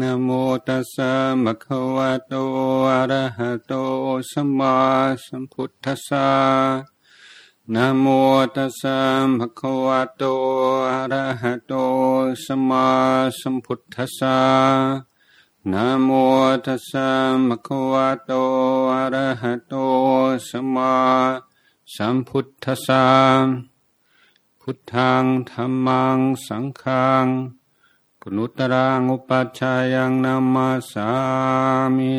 นะโมตัสสะมะคะวะโตอะระหะโตสัมมาสัมพุทธัสสะนะโมตัสสะมะคะวะโตอะระหะโตสัมมาสัมพุทธัสสะนะโมตัสสะมะคะวะโตอะระหะโตสัมมาสัมพุทธัสสะพุทธังธัมมังสังฆัง ปุนุตรังอุปัชฌายังนามาสามิ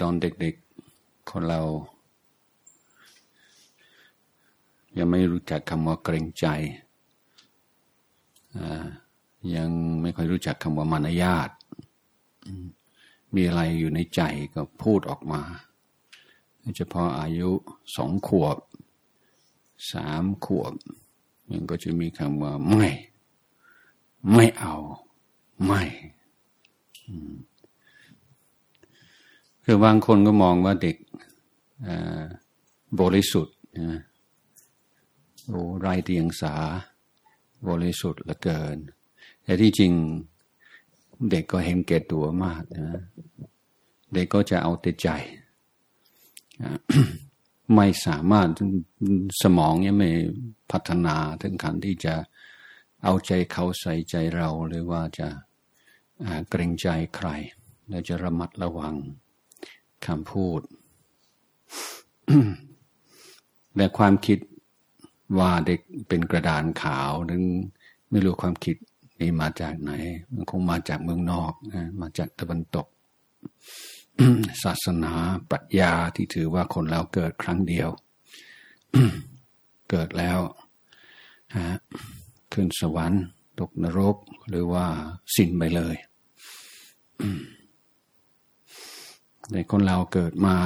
ตอนเด็กๆคนเรายังไม่รู้จักคำว่าเกรงใจ ยังไม่ค่อยรู้จักคำว่ามารยาทมีอะไรอยู่ในใจก็พูดออกมาเฉพาะอายุสองขวบสามขวบ มันก็จะมีคำว่าไม่ ไม่เอา ไม่ คือบางคนก็มองว่าเด็กบริสุทธิ์โอ้ไรเดียงสา บริสุทธิ์เหลือเกิน แต่ที่จริงเด็กก็เห็นเกตตัวมากนะเด็กก็จะเอาแต่ใจ ไม่สามารถสมองยังไม่พัฒนาถึงขั้นที่จะเอาใจเขาใส่ใจเราหรือว่าจะเกรงใจใคร และจะระมัดระวัง คำพูดและความคิดว่าเด็กเป็นกระดานขาวนึงไม่รู้ความคิดนี่มาจากไหน มันคงมาจากเมืองนอกนะมาจากตะวันตก ศาสนาปรัชญาที่ถือว่าคนเราเกิดครั้งเดียว เกิดแล้วขึ้นสวรรค์ ตกนรกหรือว่าสิ้นไปเลย ในคนเราเกิดมา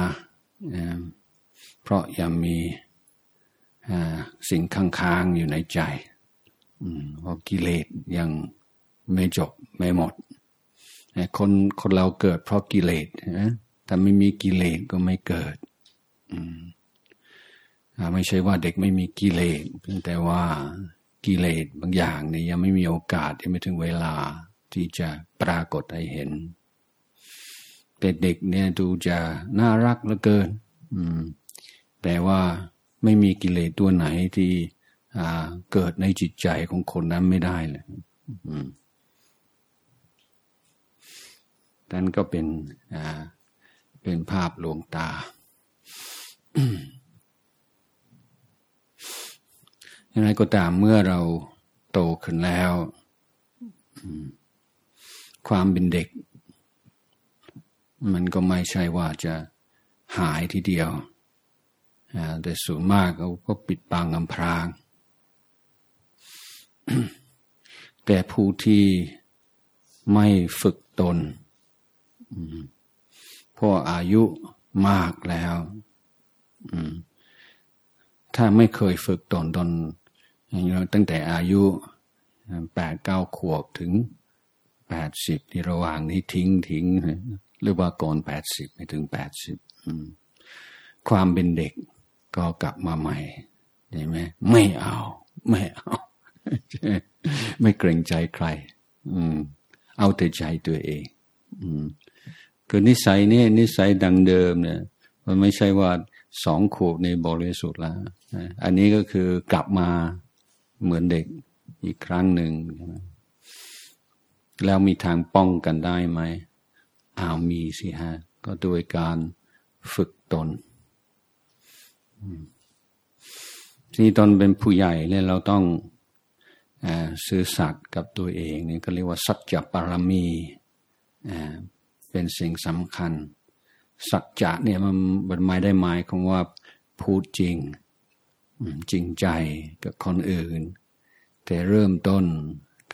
เพราะยังมีสิ่งค้างๆอยู่ในใจเพราะกิเลสยังไม่จบไม่หมดคนคนเราเกิดเพราะกิเลสถ้าไม่มีกิเลสก็ไม่เกิดไม่ใช่ว่าเด็กไม่มีกิเลสแต่ว่ากิเลสบางอย่างเนี่ยยังไม่มีโอกาสยังไม่ถึงเวลาที่จะปรากฏให้เห็น แต่เด็กเนี่ยดูจะน่ารักเหลือเกิน อืมแต่ว่าไม่มีกิเลสตัวไหนที่อ่าเกิดในจิตใจของคนนั้นไม่ได้เลยนั่นก็เป็นอ่าเป็นภาพลวงตายังไงก็ตามเมื่อเราโตขึ้นแล้ว ความเป็นเด็ก มันก็ไม่ใช่ว่าจะหายทีเดียว แต่ส่วนมากเขาก็ปิดบังอำพราง แต่ผู้ที่ไม่ฝึกตนพออายุมากแล้วถ้าไม่เคยฝึกตนตนตั้งแต่อายุแปดเก้าขวบถึงแปดสิบที่ระหว่างนี้ทิ้งทิ้ง หรือว่าก่อนแปดสิบไม่ถึงแปดสิบความเป็นเด็กก็กลับมาใหม่ใช่ไหมไม่เอา ไม่เอา ไม่เกรงใจใคร อืม เอาแต่ใจตัวเอง อืมคือนิสัยนี่นิสัยดังเดิมเนี่ย มันไม่ใช่ว่าสองขวบในบริสุทธิ์แล้วอันนี้ก็คือกลับมาเหมือนเด็กอีกครั้งหนึ่งแล้วมีทางป้องกันได้ไหม อามีสิฮะ ก็โดยการฝึกตนที่ตอนเป็นผู้ใหญ่เนี่ยเราต้องซื่อสัตย์กับตัวเองนี่ก็เรียกว่าสัจจะปารมีเป็นสิ่งสำคัญ สัจจะเนี่ยมันมันไม่ได้หมายของว่าพูดจริง จริงใจกับคนอื่น แต่เริ่มต้น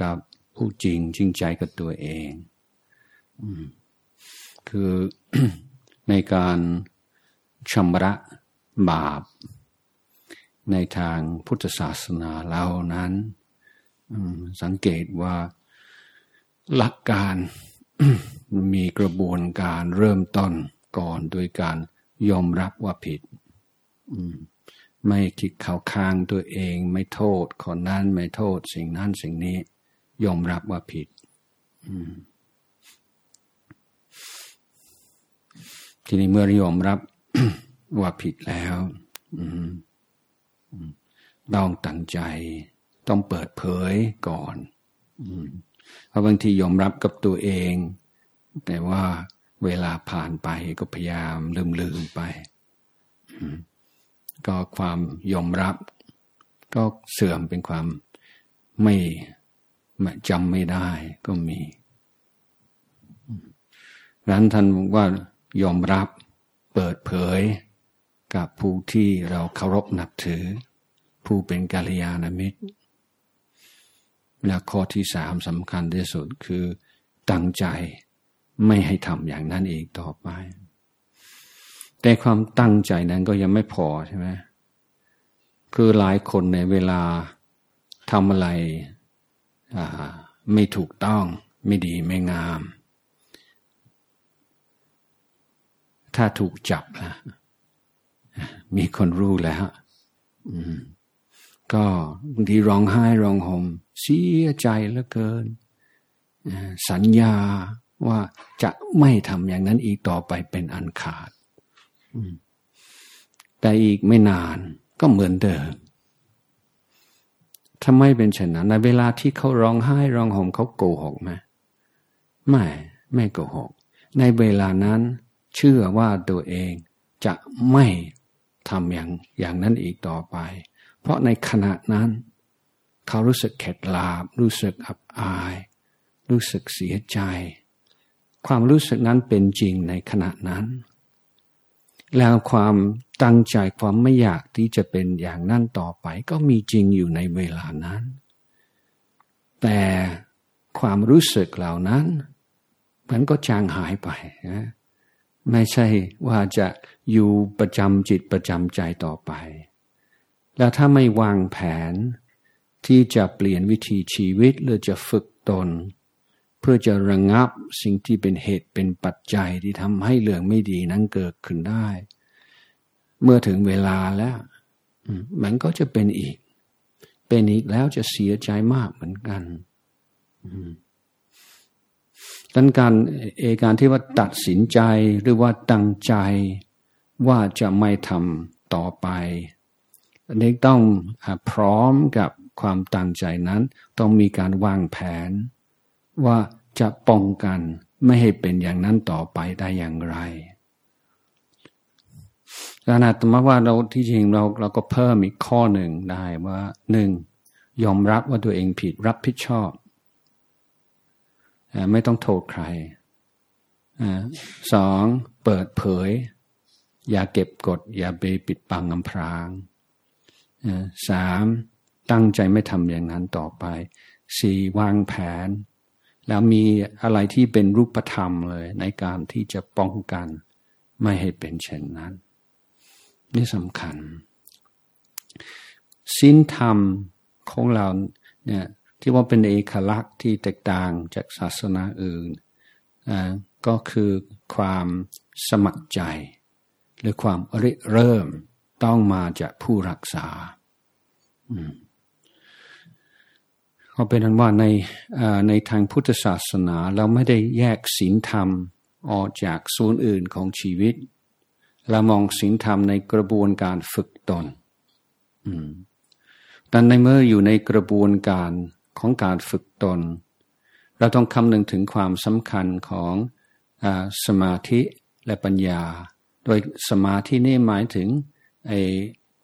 กับผู้จริงจริงใจกับตัวเอง คือในการชำระบาป ในทางพุทธศาสนาเรานั้นสังเกตว่าหลักการมีกระบวนการเริ่มต้นก่อนโดยการยอมรับว่าผิด ไม่คิดเข้าข้างตัวเอง ไม่โทษคนนั้นไม่โทษสิ่งนั้นสิ่งนี้ ยอมรับว่าผิด ทีนี้เมื่อยอมรับว่าผิดแล้วต้องตั้งใจ ต้องเปิดเผยก่อนเพราะบางทียอมรับกับตัวเอง แต่ว่าเวลาผ่านไปก็พยายามลืมลืมไป ก็ความยอมรับ ก็เสื่อมเป็นความไม่จำไม่ได้ก็มีรันท่านบอกว่า ยอมรับ เปิดเผย กับผู้ที่เราเคารพนับถือ ผู้เป็นกาลยาณมิตร และข้อที่สามสำคัญที่สุดคือตั้งใจไม่ให้ทำอย่างนั้นอีกต่อไป แต่ความตั้งใจนั้นก็ยังไม่พอใช่ไหมคือหลายคนในเวลาทำอะไรไม่ถูกต้อง ไม่ดีไม่งาม ถ้าถูกจับละมีคนรู้แล้วก็บางทีร้องไห้ร้องห่มเสียใจเหลือเกิน สัญญาว่าจะไม่ทำอย่างนั้นอีกต่อไปเป็นอันขาด แต่อีกไม่นานก็เหมือนเดิมทำไมเป็นเช่นนั้นในเวลาที่เขาร้องไห้ร้องห่มเขาโกหกไหมไม่ ไม่โกหก ในเวลานั้น เชื่อว่าตัวเองจะไม่ทำอย่างอย่างนั้นอีกต่อไป เพราะในขณะนั้น เขารู้สึกเข็ดลาบ รู้สึกอับอาย รู้สึกเสียใจ ความรู้สึกนั้นเป็นจริงในขณะนั้น แล้วความตั้งใจความไม่อยากที่จะเป็นอย่างนั้นต่อไป ก็มีจริงอยู่ในเวลานั้น แต่ความรู้สึกเหล่านั้น มันก็จางหายไปนะ ไม่ใช่ว่าจะอยู่ประจำจิตประจำใจต่อไป แล้วถ้าไม่วางแผนที่จะเปลี่ยนวิธีชีวิตหรือจะฝึกตน เพื่อจะระงงับสิ่งที่เป็นเหตุเป็นปัจจัยที่ทำให้เรื่องไม่ดีนั้นเกิดขึ้นได้ เมื่อถึงเวลาแล้ว มันก็จะเป็นอีก เป็นอีกแล้วจะเสียใจมากเหมือนกัน ดังการเอการที่ว่าตัดสินใจหรือว่าตั้งใจว่าจะไม่ทำต่อไปอันนี้ต้องพร้อมกับความตั้งใจนั้น ต้องมีการวางแผน ว่าจะป้องกันไม่ให้เป็นอย่างนั้นต่อไปได้อย่างไรขนาดมว่าเราที่จริงเราเราก็เพิ่มอีกข้อหนึ่งได้ว่าหนึ่งยอมรับว่าตัวเองผิดรับผิดชอบ ไม่ต้องโทษใครสองเปิดเผย อย่าเก็บกด อย่าไปปิดปังอำพรางสามตั้งใจไม่ทำอย่างนั้นต่อไปสี่วางแผน แล้วมีอะไรที่เป็นรูปธรรมเลย ในการที่จะป้องกัน ไม่ให้เป็นเช่นนั้น นี่สำคัญ สิ้นธรรมของเราเนี่ย ที่ว่าเป็นเอกลักษณ์ที่แตกต่างจากศาสนาอื่นก็คือความสมัครใจ หรือความริเริ่มต้องมาจากผู้รักษาเขาเป็นนั้นว่าในในทางพุทธศาสนาเราไม่ได้แยกศีลธรรมออกจากส่วนอื่นของชีวิต เรามองศีลธรรมในกระบวนการฝึกตนแต่ในเมื่ออยู่ในกระบวนการ ของการฝึกตน เราต้องคำนึงถึงความสำคัญของอสมาธิและปัญญา โดยสมาธินี่หมายถึงไอ้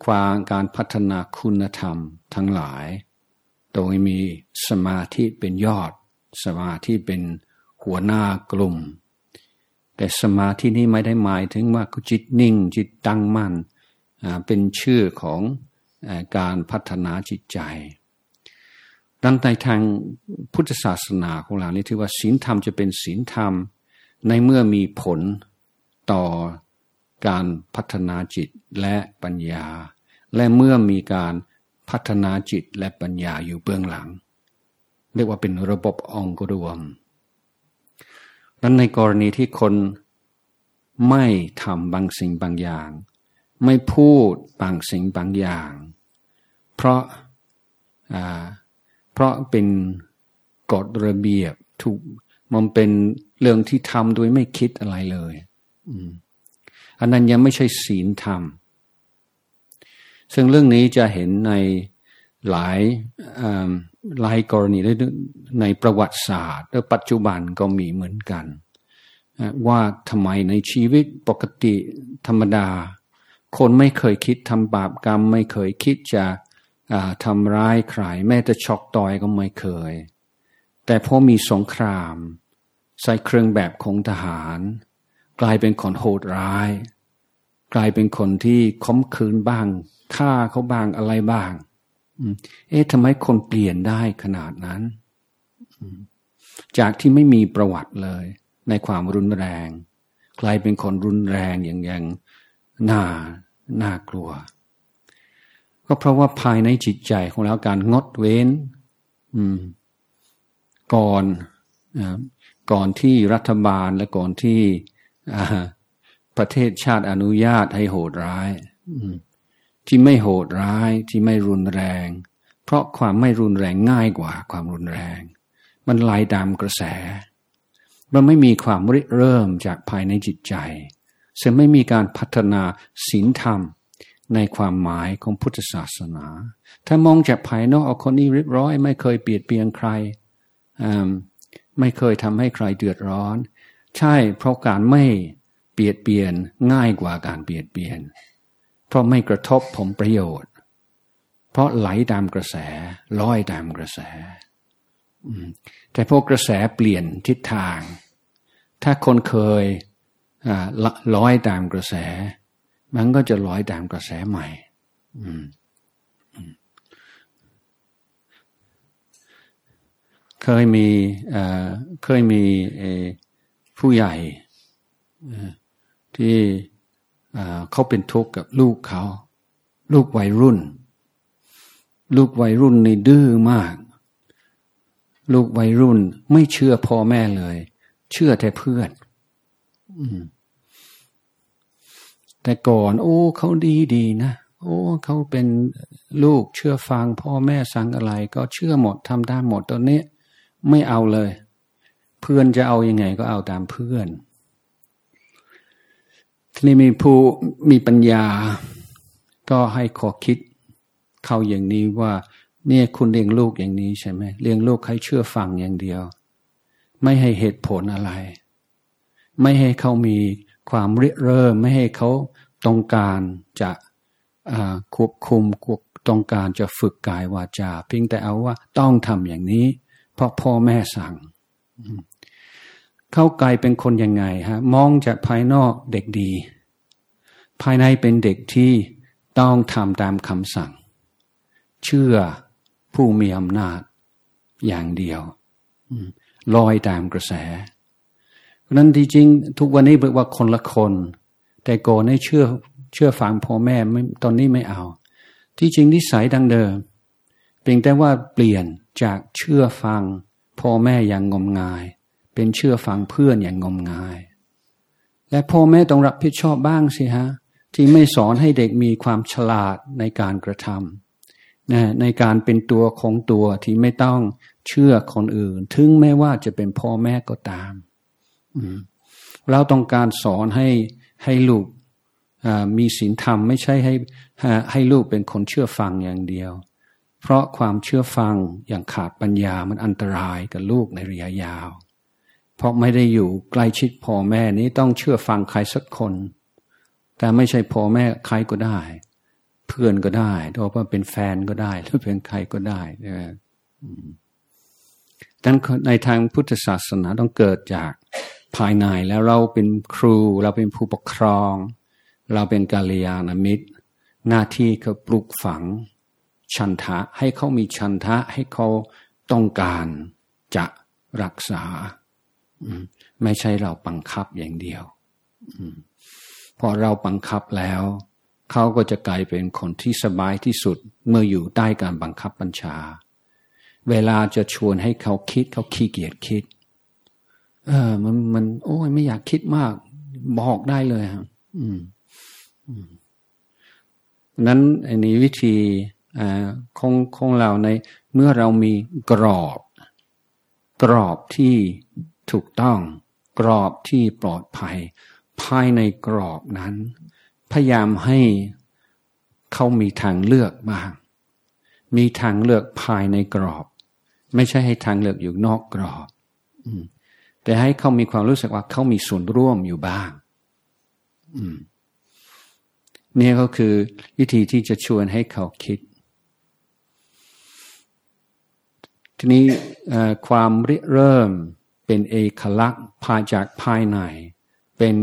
ความการพัฒนาคุณธรรมทั้งหลาย โดยมีสมาธิเป็นยอด สมาธิเป็นหัวหน้ากลุ่ม แต่สมาธินี้ไม่ได้หมายถึงว่าจิตนิ่งจิตตั้งมั่นเป็นชื่อของการพัฒนาจิตใจ นั้นในทางพุทธศาสนาของเรานี่ถือว่าศีลธรรมจะเป็นศีลธรรม ในเมื่อมีผลต่อการพัฒนาจิตและปัญญา และเมื่อมีการพัฒนาจิตและปัญญาอยู่เบื้องหลัง เรียกว่าเป็นระบบองค์รวมนั้นในกรณีที่คนไม่ทำบางสิ่งบางอย่าง ไม่พูดบางสิ่งบางอย่าง เพราะ เพราะเป็นกฎระเบียบถูกมันเป็นเรื่องที่ทำโดยไม่คิดอะไรเลยอันนั้นยังไม่ใช่ศีลธรรม ซึ่งเรื่องนี้จะเห็นในหลายหลายกรณีในประวัติศาสตร์และปัจจุบันก็มีเหมือนกัน ว่าทำไมในชีวิตปกติธรรมดา คนไม่เคยคิดทำบาปกรรม ไม่เคยคิดจะ ทำร้ายใครแม้แต่ช็อกต่อยก็ไม่เคย แต่พอมีสงคราม ใส่เครื่องแบบของทหาร กลายเป็นคนโหดร้าย กลายเป็นคนที่ค้มคืนบ้างฆ่าเขาบ้างอะไรบ้างเอ๊ะทำไมคนเปลี่ยนได้ขนาดนั้น จากที่ไม่มีประวัติเลย ในความรุนแรง กลายเป็นคนรุนแรงอย่างอย่างน่าน่ากลัว ก็เพราะว่าภายในจิตใจของเราการงดเว้นก่อนก่อนที่รัฐบาลและก่อนที่ประเทศชาติอนุญาตให้โหดร้ายที่ไม่โหดร้ายที่ไม่รุนแรง เพราะความไม่รุนแรงง่ายกว่าความรุนแรง มันไหลตามกระแส มันไม่มีความริเริ่มจากภายในจิตใจซึ่งไม่มีการพัฒนาศีลธรรม ในความหมายของพุทธศาสนา ถ้ามองจากภายนอกเอาคนนี้รียบร้อย ไม่เคยเปลียดเปียนใคร ไม่เคยทำให้ใครเดือดร้อน ใช่เพราะการไม่เปลียดเปียนง่ายกว่าการเปลียดเปียน เพราะไม่กระทบผลประโยชน์ เพราะไหลตามกระแสลอยตามกระแส แต่พวกกระแสเปลี่ยนทิศทาง ถ้าคนเคยลอยตามกระแส มันก็จะลอยตามกระแสใหม่เคยมีเคยมีผู้ใหญ่ที่เขาเป็นทุกข์กับลูกเขา ลูกวัยรุ่น ลูกวัยรุ่นนี่ดื้อมาก ลูกวัยรุ่นไม่เชื่อพ่อแม่เลย เชื่อแต่เพื่อน แต่ก่อน โอ้เขาดีดีนะโอ้เขาเป็นลูกเชื่อฟัง พ่อแม่สั่งอะไร ก็เชื่อหมดทำตามหมดตอนนี้ ไม่เอาเลย เพื่อนจะเอาอยัางไงก็เอาตามเพื่อน ทีนี้มีผู้มีปัญญา ก็ให้ขอคิดเข้าอย่างนี้ว่า เนี่ยคุณเลี้ยงลูกอย่างนี้ใช่ไหมเลี้ยงลูกให้เชื่อฟังอย่างเดียว ไม่ให้เหตุผลอะไร ไม่ให้เขามี ความริเริ่มไม่ให้เขาต้องการจะควบคุมควบต้องการจะฝึกกายวาจาเพียงแต่เอาว่าต้องทำอย่างนี้ เพราะพ่อแม่สั่ง เข้ากลายเป็นคนยังไงฮะมองจากภายนอกเด็กดี ภายในเป็นเด็กที่ต้องทำตามคำสั่ง เชื่อผู้มีอำนาจอย่างเดียวลอยตามกระแส นั้นที่จริงทุกวันนี้บอกว่าคนละคน แต่โกนให้เชื่อเชื่อฟังพ่อแม่ตอนนี้ไม่เอา ที่จริงนิสัยดังเดิมเพียงแต่ว่าเปลี่ยนจากเชื่อฟังพ่อแม่อย่างงมงาย เป็นเชื่อฟังเพื่อนอย่างงมงาย และพ่อแม่ต้องรับผิดชอบบ้างสิฮะที่ไม่สอนให้เด็กมีความฉลาดในการกระทำนะในการเป็นตัวของตัวที่ไม่ต้องเชื่อคนอื่น ถึงแม้ว่าจะเป็นพ่อแม่ก็ตาม เราต้องการสอนให้ให้ลูกมีศีลธรรมไม่ใช่ให้ให้ลูกเป็นคนเชื่อฟังอย่างเดียว เพราะความเชื่อฟังอย่างขาดปัญญามันอันตรายกับลูกในระยะยาว เพราะไม่ได้อยู่ใกล้ชิดพ่อแม่นี้ต้องเชื่อฟังใครสักคน แต่ไม่ใช่พ่อแม่ใครก็ได้ เพื่อนก็ได้หรือว่าเป็นแฟนก็ได้ หรือเป็นใครก็ได้ดังในทางพุทธศาสนาต้องเกิดจาก ภายในแล้วเราเป็นครู เราเป็นผู้ปกครอง เราเป็นกาลยานมิตร หน้าที่เขาปลูกฝัง ชันทะให้เขามีชันทะให้เขาต้องการจะรักษา ไม่ใช่เราบังคับอย่างเดียวพอเราบังคับแล้ว เขาก็จะกลายเป็นคนที่สบายที่สุดเมื่ออยู่ใต้การบังคับบัญชา เวลาจะชวนให้เขาคิดเขาขี้เกียจคิด เออ มันมัน โอ้ยไม่อยากคิดมาก บอกได้เลยครับอืมนั้นอันนี้วิธีของของเราในเมื่อเรามีกรอบ กรอบที่ถูกต้อง กรอบที่ปลอดภัย ภายในกรอบนั้น พยายามให้เขามีทางเลือกบ้าง มีทางเลือกภายในกรอบ ไม่ใช่ให้ทางเลือกอยู่นอกกรอบ อื แต่ให้เขามีความรู้สึกว่าเขามีส่วนร่วมอยู่บ้าง อืมนี่ก็คือวิธีที่จะชวนให้เขาคิด ทีนี้ความริเริ่มเป็นเอกลักษณ์ภายจากภายใน เป็น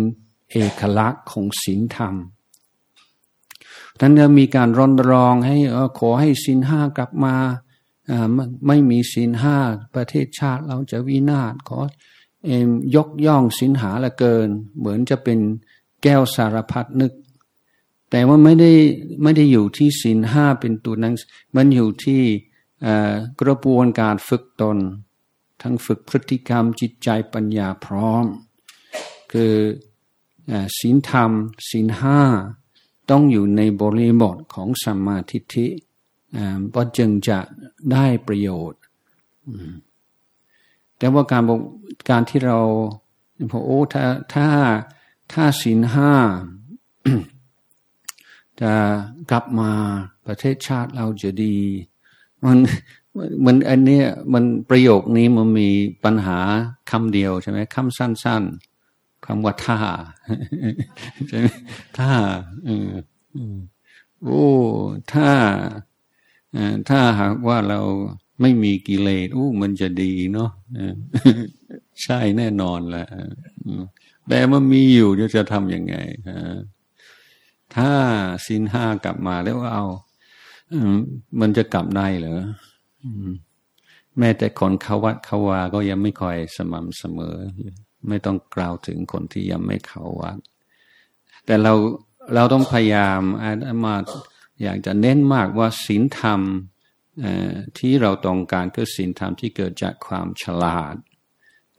เอกลักษณ์ของศีลธรรมท่านจะมีการรณรงค์ให้ขอให้ศีลห้ากลับมาไม่มีศีลห้าประเทศชาติเราจะวินาศขอ ยกย่องศีลหาละเกิน เหมือนจะเป็นแก้วสารพัดนึก แต่ว่าไม่ได้ไม่ได้อยู่ที่ศีลห้าเป็นตัวนั้นมันอยู่ที่กระบวนการฝึกตน ทั้งฝึกพฤติกรรมจิตใจปัญญาพร้อม คือศีลธรรมศีลห้าต้องอยู่ในบริบทของสัมมาทิฏฐิเพราะจึงจะได้ประโยชน์ แต่ว่าการการที่เราพอโอ้ถ้าถ้าถ้าศีลห้าจะกลับมาประเทศชาติเราจะดี มันมันอันเนี้ยมันประโยคนี้มันมีปัญหาคำเดียวใช่ไหมคำสั้น ๆคำว่าท่าใช่ไหมท่าโอ้ถ้าถ้าหากว่าเรา ไม่มีกิเลสอู้มันจะดีเนาะใช่แน่นอนแหละแต่มันมีอยู่จะทำยังไงถ้าสินห้ากลับมาแล้วเอามันจะกลับได้เหรอแม้แต่คนเขาวัดเขาวาก็ยังไม่ค่อยสม่ำเสมอ ไม่ต้องกล่าวถึงคนที่ยังไม่เขาวัด แต่เราเราต้องพยายามอามาอยากจะเน้นมากว่าศีลธรรม ที่เราต้องการคือศีลธรรมที่เกิดจากความฉลาด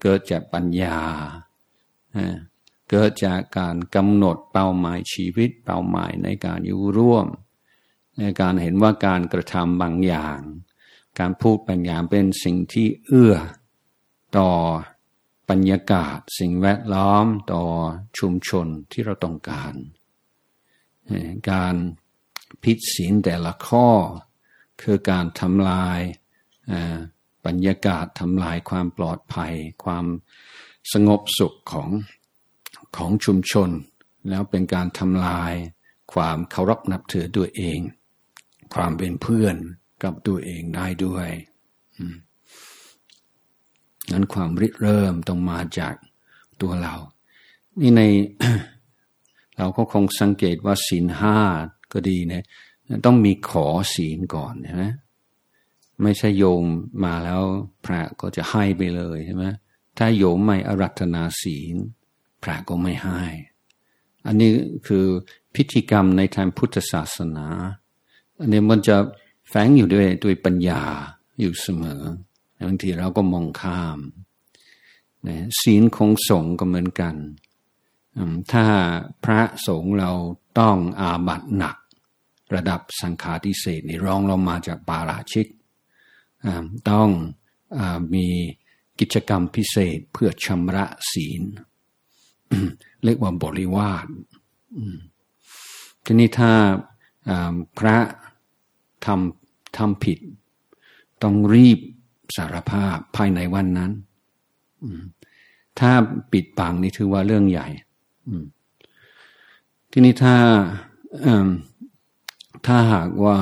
เกิดจากปัญญา เกิดจากการกำหนดเป้าหมายชีวิต เป้าหมายในการอยู่ร่วม ในการเห็นว่าการกระทำบางอย่าง การพูดบางอย่างเป็นสิ่งที่เอื้อ ต่อบรรยากาศสิ่งแวดล้อมต่อชุมชนที่เราต้องการ การพิศีลแต่ละข้อ คือการทำลายบรรยากาศทำลายความปลอดภัย ความสงบสุขของของชุมชน แล้วเป็นการทำลายความเคารพนับถือตัวเอง ความเป็นเพื่อนกับตัวเองได้ด้วยนั้นความริเริ่มต้องมาจากตัวเรา นี่ในเราก็คงสังเกตว่าศีลห้าก็ดีนะ ต้องมีขอศีลก่อนใช่ไหมไม่ใช่โยมมาแล้วพระก็จะให้ไปเลยใช่ไหมถ้าโยมไม่อารัธนาศีล พระก็ไม่ให้ อันนี้คือพิธีกรรมในทางพุทธศาสนา อันนี้มันจะแฝงอยู่ด้วยด้วยปัญญาอยู่เสมอบางทีเราก็มองข้ามนะศีลของสงฆ์ก็เหมือนกัน ถ้าพระสงฆ์เราต้องอาบัตหนัก ระดับสังฆาทิเศษนี่รองเรามาจากปาราชิก ต้องอมีกิจกรรมพิเศษเพื่อชำระศีล เรียกว่าบริวารทีนี้ถ้าพระทำทำผิด ต้องรีบสารภาพภายในวันนั้น ถ้าปิดปังนี่ถือว่าเรื่องใหญ่ ทีนี้ถ้า ถ้าหากว่า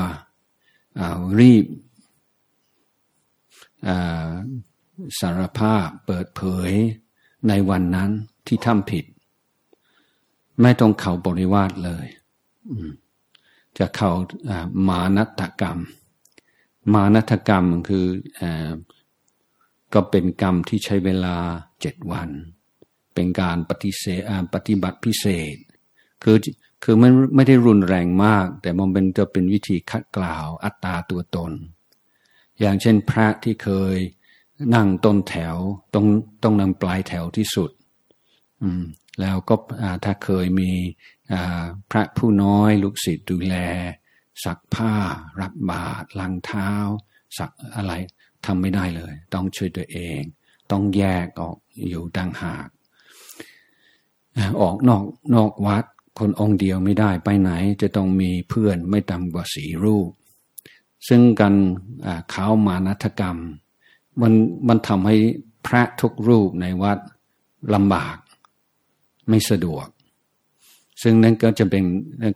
รีบสารภาพเปิดเผยในวันนั้นที่ทำผิด ไม่ต้องเข่าบริวารเลย จะเข่ามานัตกรรม มานัตกรรมคืออก็เป็นกรรมที่ใช้เวลาเจ็ดวัน เป็นการปฏิเสธปฏิบัติพิเศษ คือ คือมันไม่ได้รุนแรงมาก แต่มันเป็นจะเป็นวิธีคัดกล่าวอัตตาตัวตน อย่างเช่นพระที่เคยนั่งต้นแถวต้องต้องนั่งปลายแถวที่สุด อืม แล้วก็ถ้าเคยมีพระผู้น้อยลูกศิษย์ดูแล สักผ้า รับบาตรล้างเท้า สักอะไรทำไม่ได้เลย ต้องช่วยตัวเอง ต้องแยกออกอยู่ดังหาก ออกนอกนอกวัด คนองค์เดียวไม่ได้ไปไหนจะต้องมีเพื่อนไม่ต่ำกว่าสีรูป ซึ่งกันเขามานัทกรรม มันมันทำให้พระทุกรูปในวัดลำบากไม่สะดวก ซึ่งนั้นก็จะเป็น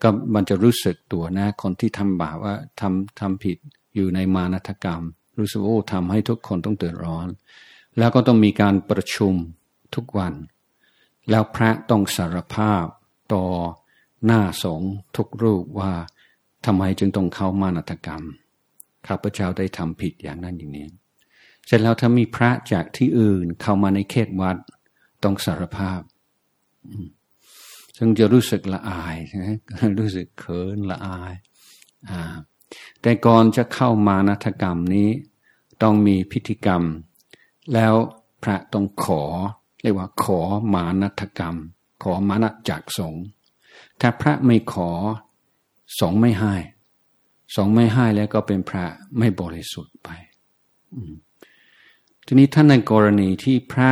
ก็มันจะรู้สึกตัวนะ คนที่ทำบาปว่าทำทำผิดอยู่ในมานัทกรรม รู้สึกว่าทำให้ทุกคนต้องเดือดร้อน แล้วก็ต้องมีการประชุมทุกวัน แล้วพระต้องสารภาพ ต่อหน้าสงทุกรูปว่าทำไมจึงต้องเข้ามานัตกรรมข้าพเจ้าได้ทำผิดอย่างนั้นอย่างนี้ เสร็จแล้วถ้ามีพระจากที่อื่นเข้ามาในเขตวัดต้องสารภาพ ซึ่งจะรู้สึกละอายใช่ไหมรู้สึกเขินละอายอ่าแต่ก่อนจะเข้ามานัทกรรมนี้ต้องมีพิธีกรรม แล้วพระต้องขอเรียกว่าขอมานัทกรรม ขอมานัจากสงฆ์ถ้าพระไม่ขอสงฆ์ไม่ให้สงฆ์ไม่ให้แล้วก็เป็นพระไม่บริสุทธิ์ไปทีนี้ท่านในกรณีที่พระ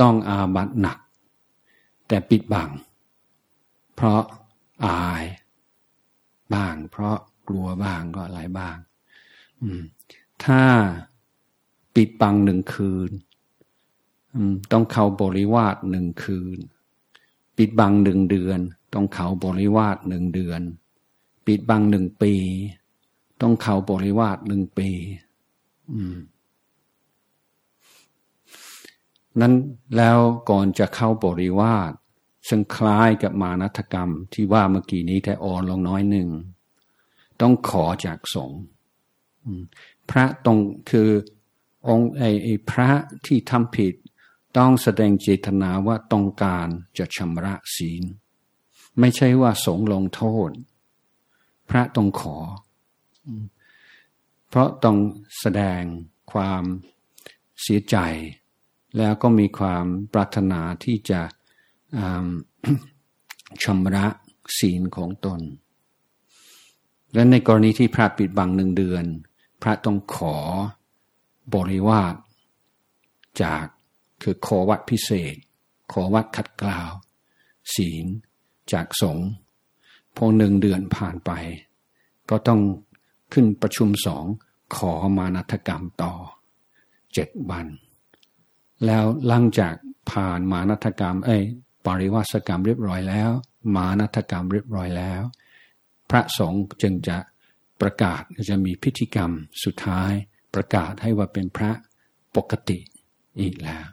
ต้องอาบัตหนัก แต่ปิดบัง เพราะอายบ้าง เพราะกลัวบ้างก็อะไรบ้าง ถ้าปิดบังหนึ่งคืน ต้องเข้าบริวาสหนึ่งคืน ปิดบังหนึ่งเดือน ต้องเข้าบริวาสหนึ่งเดือน ปิดบังหนึ่งปี ต้องเข้าบริวาสหนึ่งปี อืม นั้นแล้วก่อนจะเข้าบริวาสซึ่งคล้ายกับมานัตกรรมที่ว่าเมื่อกี้นี้แต่อ่อนลงน้อยหนึ่ง ต้องขอจากสงฆ์พระตรงคือองค์ไอ้พระที่ทำผิด ต้องแสดงเจตนาว่าต้องการจะชำระศีล ไม่ใช่ว่าสงลงโทษ พระต้องขอ เพราะต้องแสดงความเสียใจ แล้วก็มีความปรารถนาที่จะชำระศีลของตน และในกรณีที่พระปิดบังหนึ่งเดือน พระต้องขอบริวารจาก คือขอวัดพิเศษ ขอวัดขัดกล่าว ศีลจากสงฆ์พอหนึ่งเดือนผ่านไป ก็ต้องขึ้นประชุมสองขอมานัตกรรมต่อเจ็ดวันแล้วหลังจากผ่านมานัตกรรม เอ้ยปริวาสกรรมเรียบร้อยแล้ว มานัตกรรมเรียบร้อยแล้ว พระสงฆ์จึงจะประกาศจะมีพิธีกรรมสุดท้ายประกาศให้ว่าเป็นพระปกติอีกแล้ว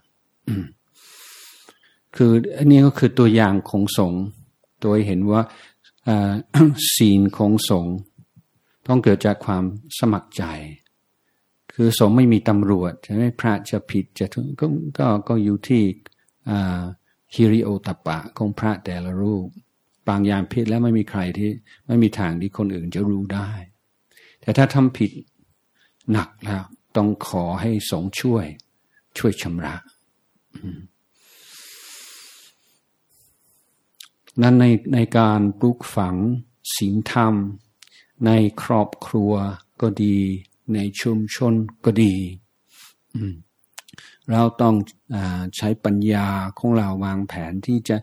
คืออันนี้ก็คือตัวอย่างของสงฆ์โดยเห็นว่าศีลของสงฆ์ต้องเกิดจากความสมัครใจ คือสงไม่มีตำรวจใช่ไหมพระจะผิดจะก็ก็ก็อยู่ที่ฮิริโอตปะของพระแต่ละรูป บางอย่างผิดแล้วไม่มีใครที่ไม่มีทางที่คนอื่นจะรู้ได้ แต่ถ้าทำผิดหนักแล้วต้องขอให้สงช่วย ช่วยชำระ นั้นในในการปลูกฝังศีลธรรม ในครอบครัวก็ดี ในชุมชนก็ดี เราต้องอใช้ปัญญาของเราวางแผนที่จะ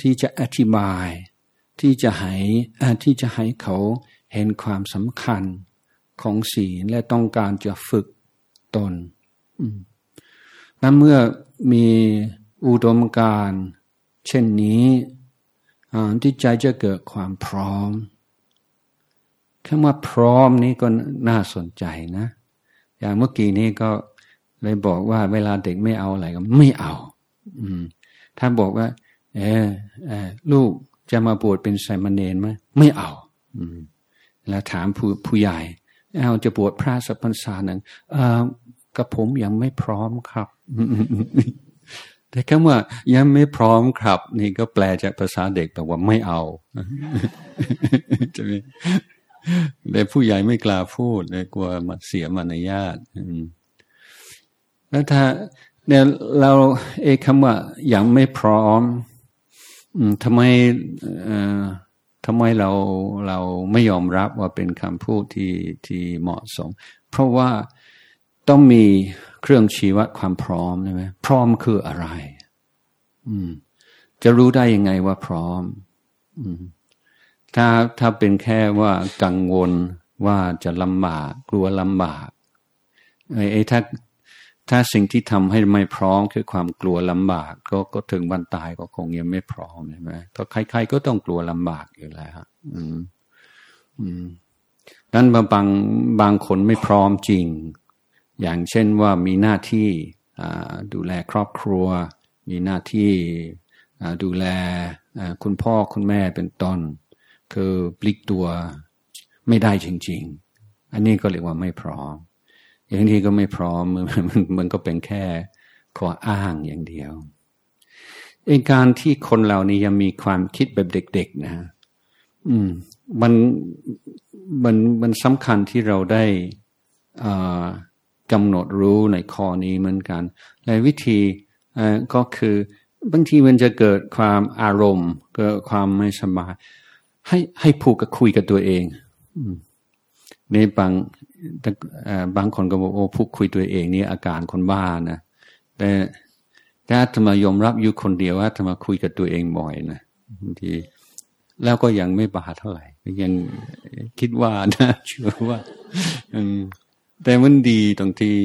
ที่จะอธิบาย ที่จะให้ที่จะให้เขาเห็นความสำคัญของศีลและต้องการจะฝึกตน นั้นเมื่อมีอุดมการเช่นนี้ที่ใจจะเกิดความพร้อมคำว่าพร้อมนี้ก็น่าสนใจนะ อย่างเมื่อกี้นี้ก็เลยบอกว่าเวลาเด็กไม่เอาอะไรก็ไม่เอา อืม ถ้าบอกว่า เออเออลูกจะมาบวชเป็นไซมเนนไหมไม่เอา อืม แล้วถามผู้ผู้ใหญ่เอาจะบวชพระสัพพรรษาหนึ่งเออ กับผมยังไม่พร้อมครับ แต่คำว่า ยังไม่พร้อมครับ นี่ก็แปลจากภาษาเด็กแปลว่าไม่เอาจะมีแต่ผู้ใหญ่ไม่กล้าพูดเลยกลัวมาเสียมารยาทแล้วถ้าเนี่ยเราเอคำว่ายังไม่พร้อมทำไมทำไมเราเราไม่ยอมรับว่าเป็นคำพูดที่ที่เหมาะสม เพราะว่า ต้องมีเครื่องชี้วัดความพร้อมใช่ไหมพร้อมคืออะไร อืม จะรู้ได้ยังไงว่าพร้อม อืม ถ้าถ้าเป็นแค่ว่ากังวลว่าจะลำบากกลัวลำบากไอ้ถ้าถ้าสิ่งที่ทำให้ไม่พร้อมคือความกลัวลำบาก ก็ก็ถึงวันตายก็คงยังไม่พร้อมใช่ไหมเพราะใครๆก็ต้องกลัวลำบากอยู่แล้วอืม อืมนั้นบางบางคนไม่พร้อมจริง อย่างเช่นว่ามีหน้าที่ดูแลครอบครัว มีหน้าที่ดูแลคุณพ่อคุณแม่เป็นต้น คือปลิกตัวไม่ได้จริง ๆ อันนี้ก็เรียกว่าไม่พร้อม อย่างนี้ก็ไม่พร้อมมันมันก็เป็นแค่ข้ออ้างอย่างเดียวเองการที่คนเหล่านี้ยังมีความคิดแบบเด็ก ๆ นะ อืม มันมันมันสำคัญที่เราได้อ่า กำหนดรู้ในข้อนี้เหมือนกันและวิธีก็คือบางทีมันจะเกิดความอารมณ์เกิดความไม่สบายให้ให้ผูกกับคุยกับตัวเองในบางบางคนก็บอกโอ้พูดคุยตัวเองนี่อาการคนบ้านะแต่ถ้าธรรมยอมรับอยู่คนเดียวว่าธรรมคุยกับตัวเองบ่อยนะบางทีแล้วก็ยังไม่บาเท่าไหร่ยังคิดว่านะเชื่อว่า แต่มันดีตรงที่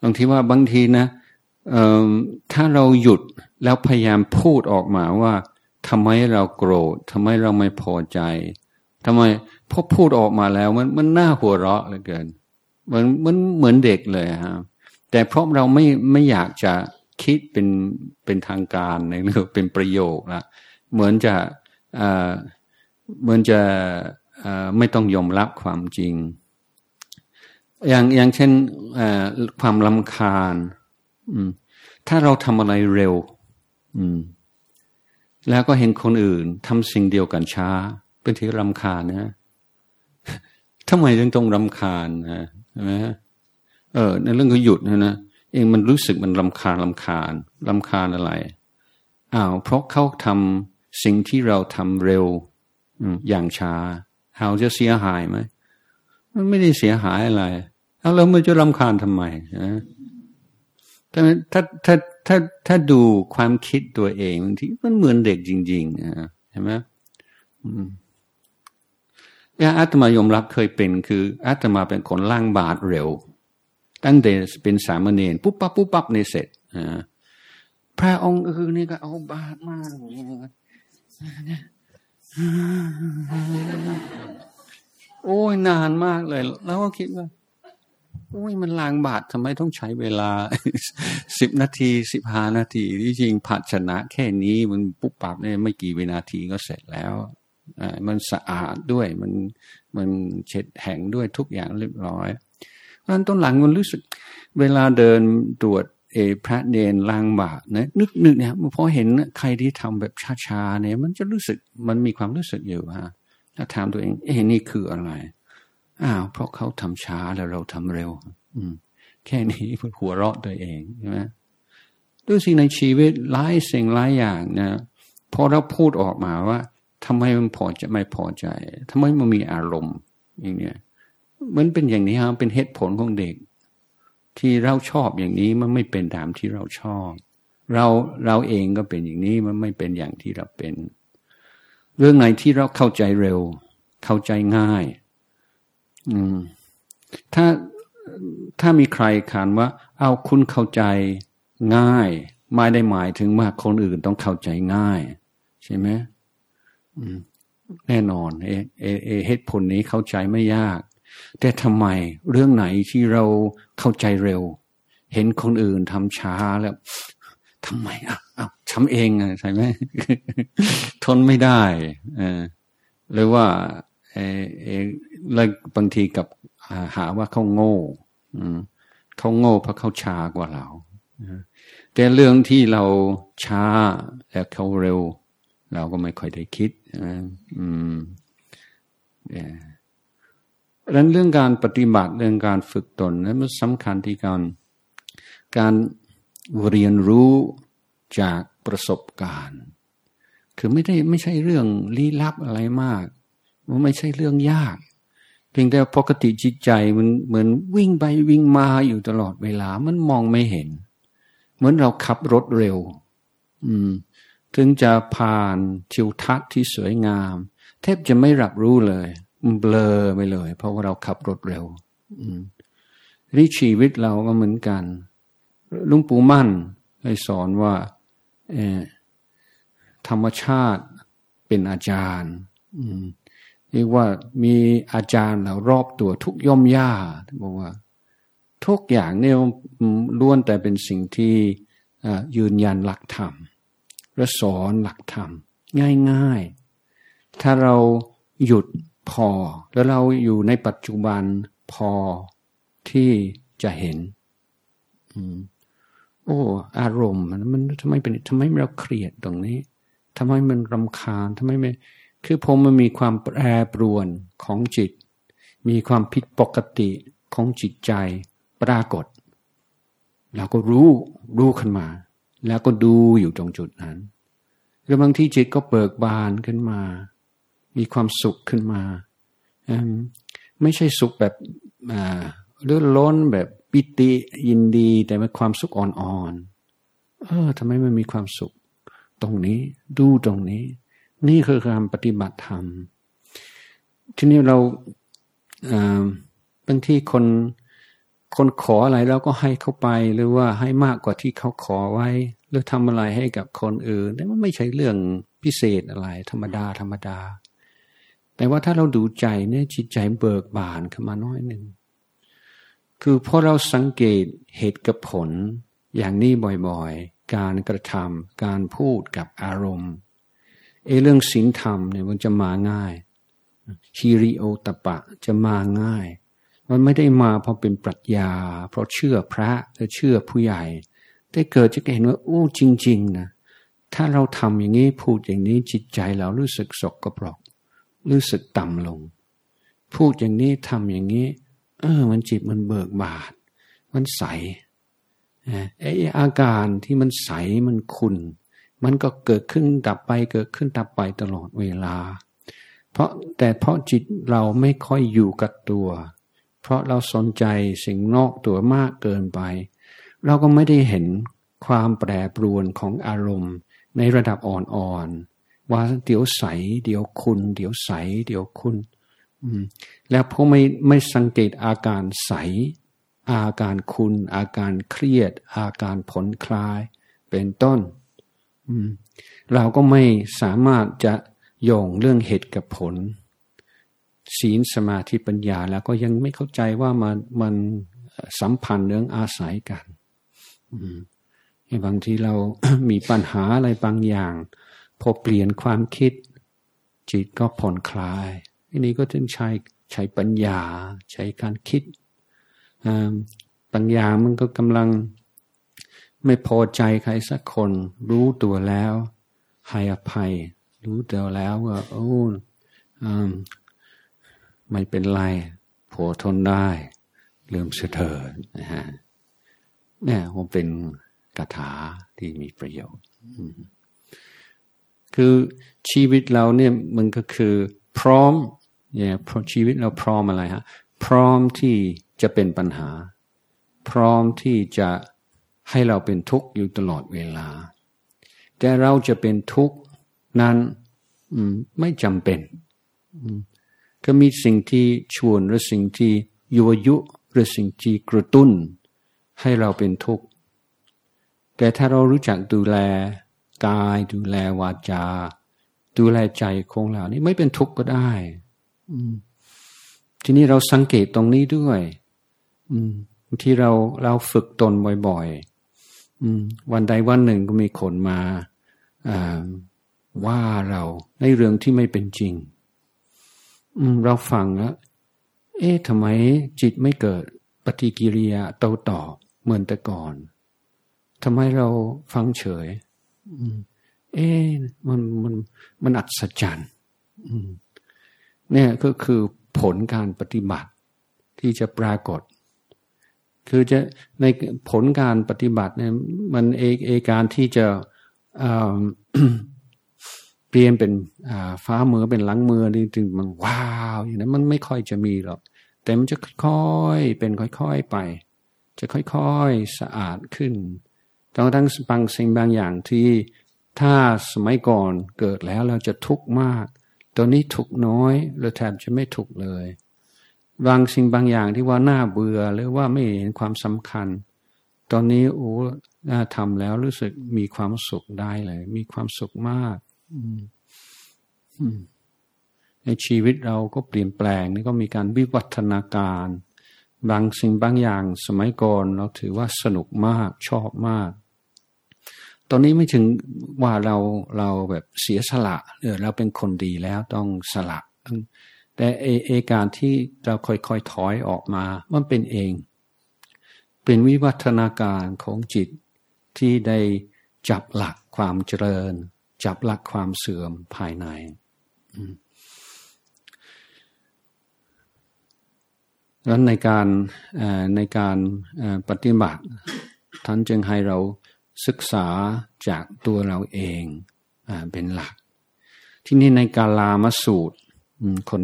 ตรงที่ว่าบางทีนะถ้าเราหยุดแล้วพยายามพูดออกมาว่าทำไมเราโกรธทำไมเราไม่พอใจทำไมพอพูดออกมาแล้วมันมันน่าหัวเราะเหลือเกินมันมันเหมือนเด็กเลยฮะแต่เพราะเราไม่ไม่อยากจะคิดเป็นเป็นทางการในเรื่องเป็นประโยคละเหมือนจะเหมือนจะไม่ต้องยอมรับความจริง อย่างอย่างเช่นความลำคาญถ้าเราทำอะไรเร็วแล้วก็เห็นคนอื่นทำสิ่งเดียวกันช้า เป็นที่รำคาญนะทำไมจึงต้องรำคาญนะใช่ไหมเออในเรื่องก็หยุดนะนะเองมันรู้สึกมันรำคาญรำคาญรำคาญอะไรอ้าวเพราะเขาทำสิ่งที่เราทำเร็วอย่างช้าเราจะเสียหายไหมมันไม่ได้เสียหายอะไร แล้วเราไม่จะรำคาญทำไมนะถ้าถ้าถ้าถ้าถ้าดูความคิดตัวเองบางทีมันเหมือนเด็กจริงๆนะเห็นไหมอย่าอาตมายอมรับเคยเป็น คืออาตมาเป็นคนล่างบาทเร็ว ตั้งแต่เป็นสามเณรปุ๊บปั๊บปุ๊บปั๊บในเสร็จพระองค์คือนี่ก็เอาบาทมาโอ้ยนานมากเลย แล้วก็คิดว่า อ้ยมันล้างบาททำไมต้องใช้เวลาสิบนาทีสิบห้านาทีที่จริงผัดชนะแค่นี้มันปุ๊บปับเนี่ยไม่กี่วินาทีก็เสร็จแล้วมันสะอาดด้วยมันมันเช็ดแห้งด้วยทุกอย่างเรียบร้อยเพราะนั้นต้นหลังมันรู้สึก เวลาเดินตรวจเอพระเดนล้างบาทนะนึกนึกเนี่ยพอเห็นใครที่ทำแบบช้าๆเนี่ย มันจะรู้สึกมันมีความรู้สึกอยู่ฮะถ้าถามตัวเองเอ้นี่คืออะไร อ้าวเพราะเขาทำช้าแล้วเราทำเร็ว อืม แค่นี้หัวเราะตัวเองใช่ไหมด้วยสิ่งในชีวิตหลายสิ่งหลายอย่างนะพอเราพูดออกมาว่าทำไมมันพอจะไม่พอใจทำไมมันมีอารมณ์อย่างเนี้ยมันเป็นอย่างนี้ครับเป็นเหตุผลของเด็ก ที่เราชอบอย่างนี้มันไม่เป็นตามที่เราชอบ เราเราเองก็เป็นอย่างนี้มันไม่เป็นอย่างที่เราเป็น เรื่องไหนที่เราเข้าใจเร็ว เข้าใจง่าย ถ้าถ้ามีใครขานว่า เอาคุณเข้าใจง่าย ไม่ได้หมายถึงว่าคนอื่นต้องเข้าใจง่าย ใช่ไหมแน่นอนเอเอเอเหตุผลนี้เข้าใจไม่ยาก แต่ทำไมเรื่องไหนที่เราเข้าใจเร็ว เห็นคนอื่นทำช้าแล้วทำไมอะอะทำเองอะใช่ไหมทนไม่ได้เออหรือว่า แล้วบางทีกับหาว่าเขาโง่เขาโง่เพราะเขาช้ากว่าเราแต่เรื่องที่เราช้าและเขาเร็ว เราก็ไม่ค่อยได้คิดอืมดังนั้นเรื่องการปฏิบัติเรื่องการฝึกตนนั้นมันสำคัญที่การการเรียนรู้จากประสบการณ์ คือไม่ได้ไม่ใช่เรื่องลี้ลับอะไรมาก มันไม่ใช่เรื่องยาก เพียงแต่ปกติจิตใจมันเหมือนวิ่งไปวิ่งมาอยู่ตลอดเวลามันมองไม่เห็น เหมือนเราขับรถเร็ว อืม ถึงจะผ่านทิวทัศน์ที่สวยงาม แทบจะไม่รับรู้เลยเบลอไปเลย เพราะว่าเราขับรถเร็ว อืมนี่ชีวิตเราก็เหมือนกันลุงปู่มั่นได้สอนว่าธรรมชาติเป็นอาจารย์ เรียกว่ามีอาจารย์เรารอบตัวทุกย่อมย่าบอกว่า ทุกอย่างเนี่ยล้วนแต่เป็นสิ่งที่ยืนยันหลักธรรมและสอนหลักธรรม ง่ายๆ ถ้าเราหยุดพอ แล้วเราอยู่ในปัจจุบันพอที่จะเห็นโอ้ อารมณ์มันมันทำไมเป็นทำไมเราเครียดตรงนี้ทำไมมันรำคาญทำไมไม่ คือผมมันมีความแปรปรวนของจิต มีความผิดปกติของจิตใจปรากฏ เราก็รู้รู้ขึ้นมา แล้วก็ดูอยู่ตรงจุดนั้นแล้วบางที่จิตก็เบิกบานขึ้นมา มีความสุขขึ้นมา ไม่ใช่สุขแบบเลื่อนล้นแบบปิติยินดี แต่เป็นความสุขอ่อนๆ เออทำไมมันมีความสุข ตรงนี้ดูตรงนี้ นี่คือการปฏิบัติธรรม ทีนี้เราบางที่คนคนขออะไรเราก็ให้เขาไปหรือว่าให้มากกว่าที่เขาขอไว้ หรือทำอะไรให้กับคนอื่นแต่มันไม่ใช่เรื่องพิเศษอะไร ธรรมดา ธรรมดา แต่ว่าถ้าเราดูใจเนี่ยจิตใจเบิกบานขึ้นมาน้อยหนึ่งคือพอเราสังเกตเหตุกับผลอย่างนี้บ่อยๆ การกระทำการพูดกับอารมณ์ เอเรื่องศีลธรรมเนี่ยมันจะมาง่ายฮิริโอตปะจะมาง่าย มันไม่ได้มาเพราะเป็นปรัชญา เพราะเชื่อพระหรือเชื่อผู้ใหญ่ แต่เกิดจะเห็นว่าอู้จริง ๆ นะ ถ้าเราทำอย่างนี้พูดอย่างนี้จิตใจเรารู้สึกสกปรกรู้สึกต่ำลง พูดอย่างนี้ทำอย่างนี้ เออ มันจิตมันเบิกบานมันใสไอ้อาการที่มันใสมันคุณ มันก็เกิดขึ้นดับไปเกิดขึ้นดับไปตลอดเวลา เพราะแต่เพราะจิตเราไม่ค่อยอยู่กับตัว เพราะเราสนใจสิ่งนอกตัวมากเกินไป เราก็ไม่ได้เห็นความแปรปรวนของอารมณ์ในระดับอ่อนๆว่าเดี๋ยวใส เดี๋ยวคุณ เดี๋ยวใส เดี๋ยวคุณแล้วพอไม่ไม่สังเกตอาการใส อาการคุณ อาการเครียด อาการผลคลาย เป็นต้น เราก็ไม่สามารถจะโยงเรื่องเหตุกับผล ศีลสมาธิปัญญาแล้วก็ยังไม่เข้าใจว่ามันมันสัมพันธ์เรื่องอาศัยกันบางทีเรามีปัญหาอะไรบางอย่าง พอเปลี่ยนความคิด จิตก็ผ่อนคลายทีนี้ก็ต้องใช้ใช้ปัญญา ใช้การคิดปัญญามันก็กำลัง ไม่พอใจใครสักคน รู้ตัวแล้วให้อภัย รู้ตัวแล้วว่า โอ้ไม่เป็นไรพอทนได้เริ่มเสถิดนะฮะเนี่ยผมเป็นคาถาที่มีประโยชน์คือชีวิตเราเนี่ยมันก็คือพร้อมเนี่ยชีวิตเราพร้อมอะไรฮะ พร้อมที่จะเป็นปัญหา พร้อมที่จะ ให้เราเป็นทุกข์อยู่ตลอดเวลา แต่เราจะเป็นทุกข์นั้นไม่จำเป็นก็มีสิ่งที่ชวนหรือสิ่งที่ยุวยุหรือสิ่งที่กระตุ้น ให้เราเป็นทุกข์ แต่ถ้าเรารู้จักดูแลกายดูแลวาจา ดูแลใจของเรานี่ไม่เป็นทุกข์ก็ได้ทีนี้เราสังเกตตรงนี้ด้วยที่เราเราฝึกตนบ่อยๆ วันใดวันหนึ่งก็มีคนมาว่าเราในเรื่องที่ไม่เป็นจริง เราฟังแล้ว เอ๊ะทำไมจิตไม่เกิดปฏิกิริยาโตตอบเหมือนแต่ก่อนทำไมเราฟังเฉย เอ๊ะมันมันมันอัศจรรย์เนี่ยก็คือผลการปฏิบัติที่จะปรากฏ คือจะในผลการปฏิบัติเนี่ยมันเอเอการที่จะเปลี่ยนเป็นฟ้ามือเป็นหลังมือนี่จึงมันว้าวอย่างนั้นมันไม่ค่อยจะมีหรอกแต่มันจะค่อยๆเป็นค่อยๆไป จะค่อยๆสะอาดขึ้นตองทั้งบางสิ่งบางอย่างที่ถ้าสมัยก่อนเกิดแล้วเราจะทุกข์มาก ตอนนี้ทุกน้อยหรือแทบจะไม่ทุกข์เลย บางสิ่งบางอย่างที่ว่าน่าเบื่อหรือว่าไม่เห็นความสำคัญ ตอนนี้โอ้น่าทำแล้วรู้สึกมีความสุขได้เลย มีความสุขมากในชีวิตเราก็เปลี่ยนแปลงนี่ก็มีการวิวัฒนาการ บางสิ่งบางอย่างสมัยก่อนเราถือว่าสนุกมากชอบมาก ตอนนี้ไม่ถึงว่าเราเราแบบเสียสละเออเราเป็นคนดีแล้วต้องสละ แต่เอเอการที่เราค่อยๆถอยออกมา มันเป็นเอง เป็นวิวัฒนาการของจิตที่ได้จับหลักความเจริญ จับหลักความเสื่อมภายใน แล้วในการในการปฏิบัติ ท่านจึงให้เราศึกษาจากตัวเราเองเป็นหลัก ที่นี่ในกาลามสูตร คน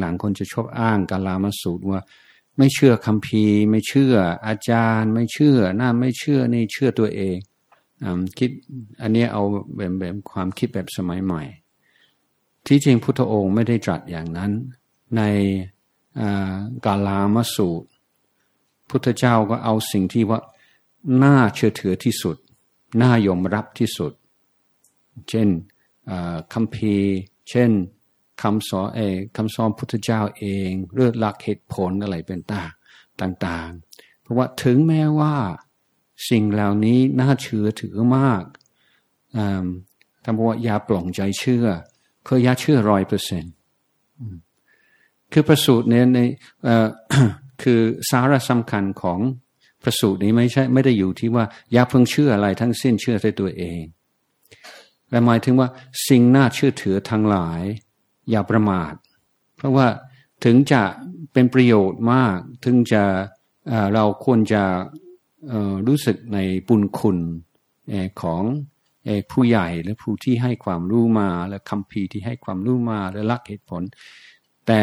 หลังๆ คนจะชอบอ้างกาลามสูตรว่า ไม่เชื่อคำพีไม่เชื่ออาจารย์ ไม่เชื่อน่าไม่เชื่อนี่เชื่อตัวเองอคิดอันนี้เอาแบบแบบความคิดแบบสมัยใหม่ ที่จริงพุทธองค์ไม่ได้ตรัสอย่างนั้น ในกาลามสูตร พุทธเจ้าก็เอาสิ่งที่ว่าน่าเชื่อถือที่สุด น่ายอมรับที่สุด เช่นคำพีเช่น คำสอนเอคำสอนพุทธเจ้าเองเรื่องหลักเหตุผลอะไรเป็นต่างต่างๆ เพราะว่าถึงแม้ว่าสิ่งเหล่านี้น่าเชื่อถือมากทำว่าอย่าปล่องใจเชื่อ คืออย่าเชื่อร้อยเปอร์เซ็นต์คือประสูตรเนี่ยในคือสาระสำคัญของพระสูตรนี้ไม่ใช่ไม่ได้อยู่ที่ว่าอย่าเพิ่งเชื่ออะไรทั้งสิ้นเชื่อในตัวเองแต่หมายถึงว่าสิ่งน่าเชื่อถือทั้งหลาย อย่าประมาท เพราะว่าถึงจะเป็นประโยชน์มาก ถึงจะเราควรจะรู้สึกในบุญคุณของผู้ใหญ่หรือผู้ที่ให้ความรู้มา และคำพีที่ให้ความรู้มาและลักเหตุผล แต่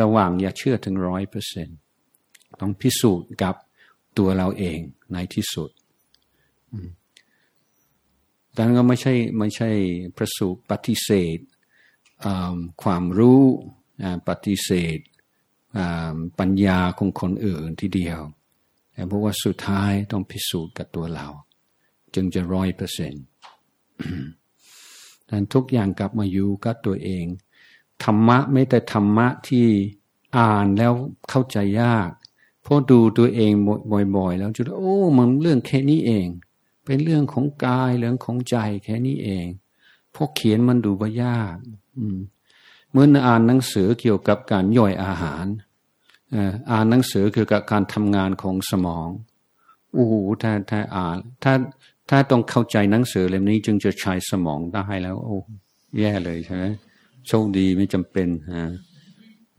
ระหว่างอย่าเชื่อถึงร้อยเปอร์เซ็นต้องพิสูจน์กับตัวเราเองในที่สุดแต่ก็ไม่ใช่ไม่ใช่ประสูปฏิเสธ ความรู้ปฏิเสธปัญญาของคนอื่นทีเดียวแต่เพราะว่าสุดท้ายต้องพิสูจน์กับตัวเรา จึงจะร้อยเปอร์เซ็นต์ดังทุกอย่างกลับมาอยู่กับตัวเอง ธรรมะไม่แต่ธรรมะที่อ่านแล้วเข้าใจยากพอดูตัวเองบ่อย ๆ แล้วจุดโอ้มันเรื่องแค่นี้เอง เป็นเรื่องของกายเรื่องของใจแค่นี้เองพอเขียนมันดูว่ายาก เหมื่ออ่านหนังสือเกี่ยวกับการย่อยอาหารอ่านหนังสือเกี่ยวกับการทำงานของสมองโอ้โหถ้าถ้าอ่านถ้าถ้าต้องเข้าใจหนังสือเล่มนี้จึงจะใช้สมองได้แล้ว โอ้แย่เลยใช่ไหมโชคดีไม่จำเป็นฮะ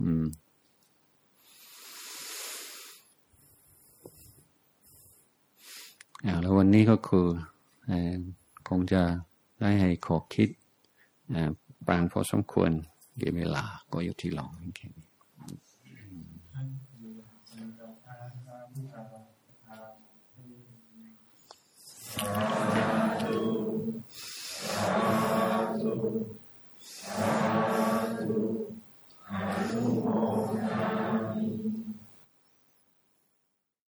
อืมแล้ววันนี้ก็คือคงจะได้ให้ขอคิด ปางพอสมควรเก็บเวลาก็ยุติลองแค่นี้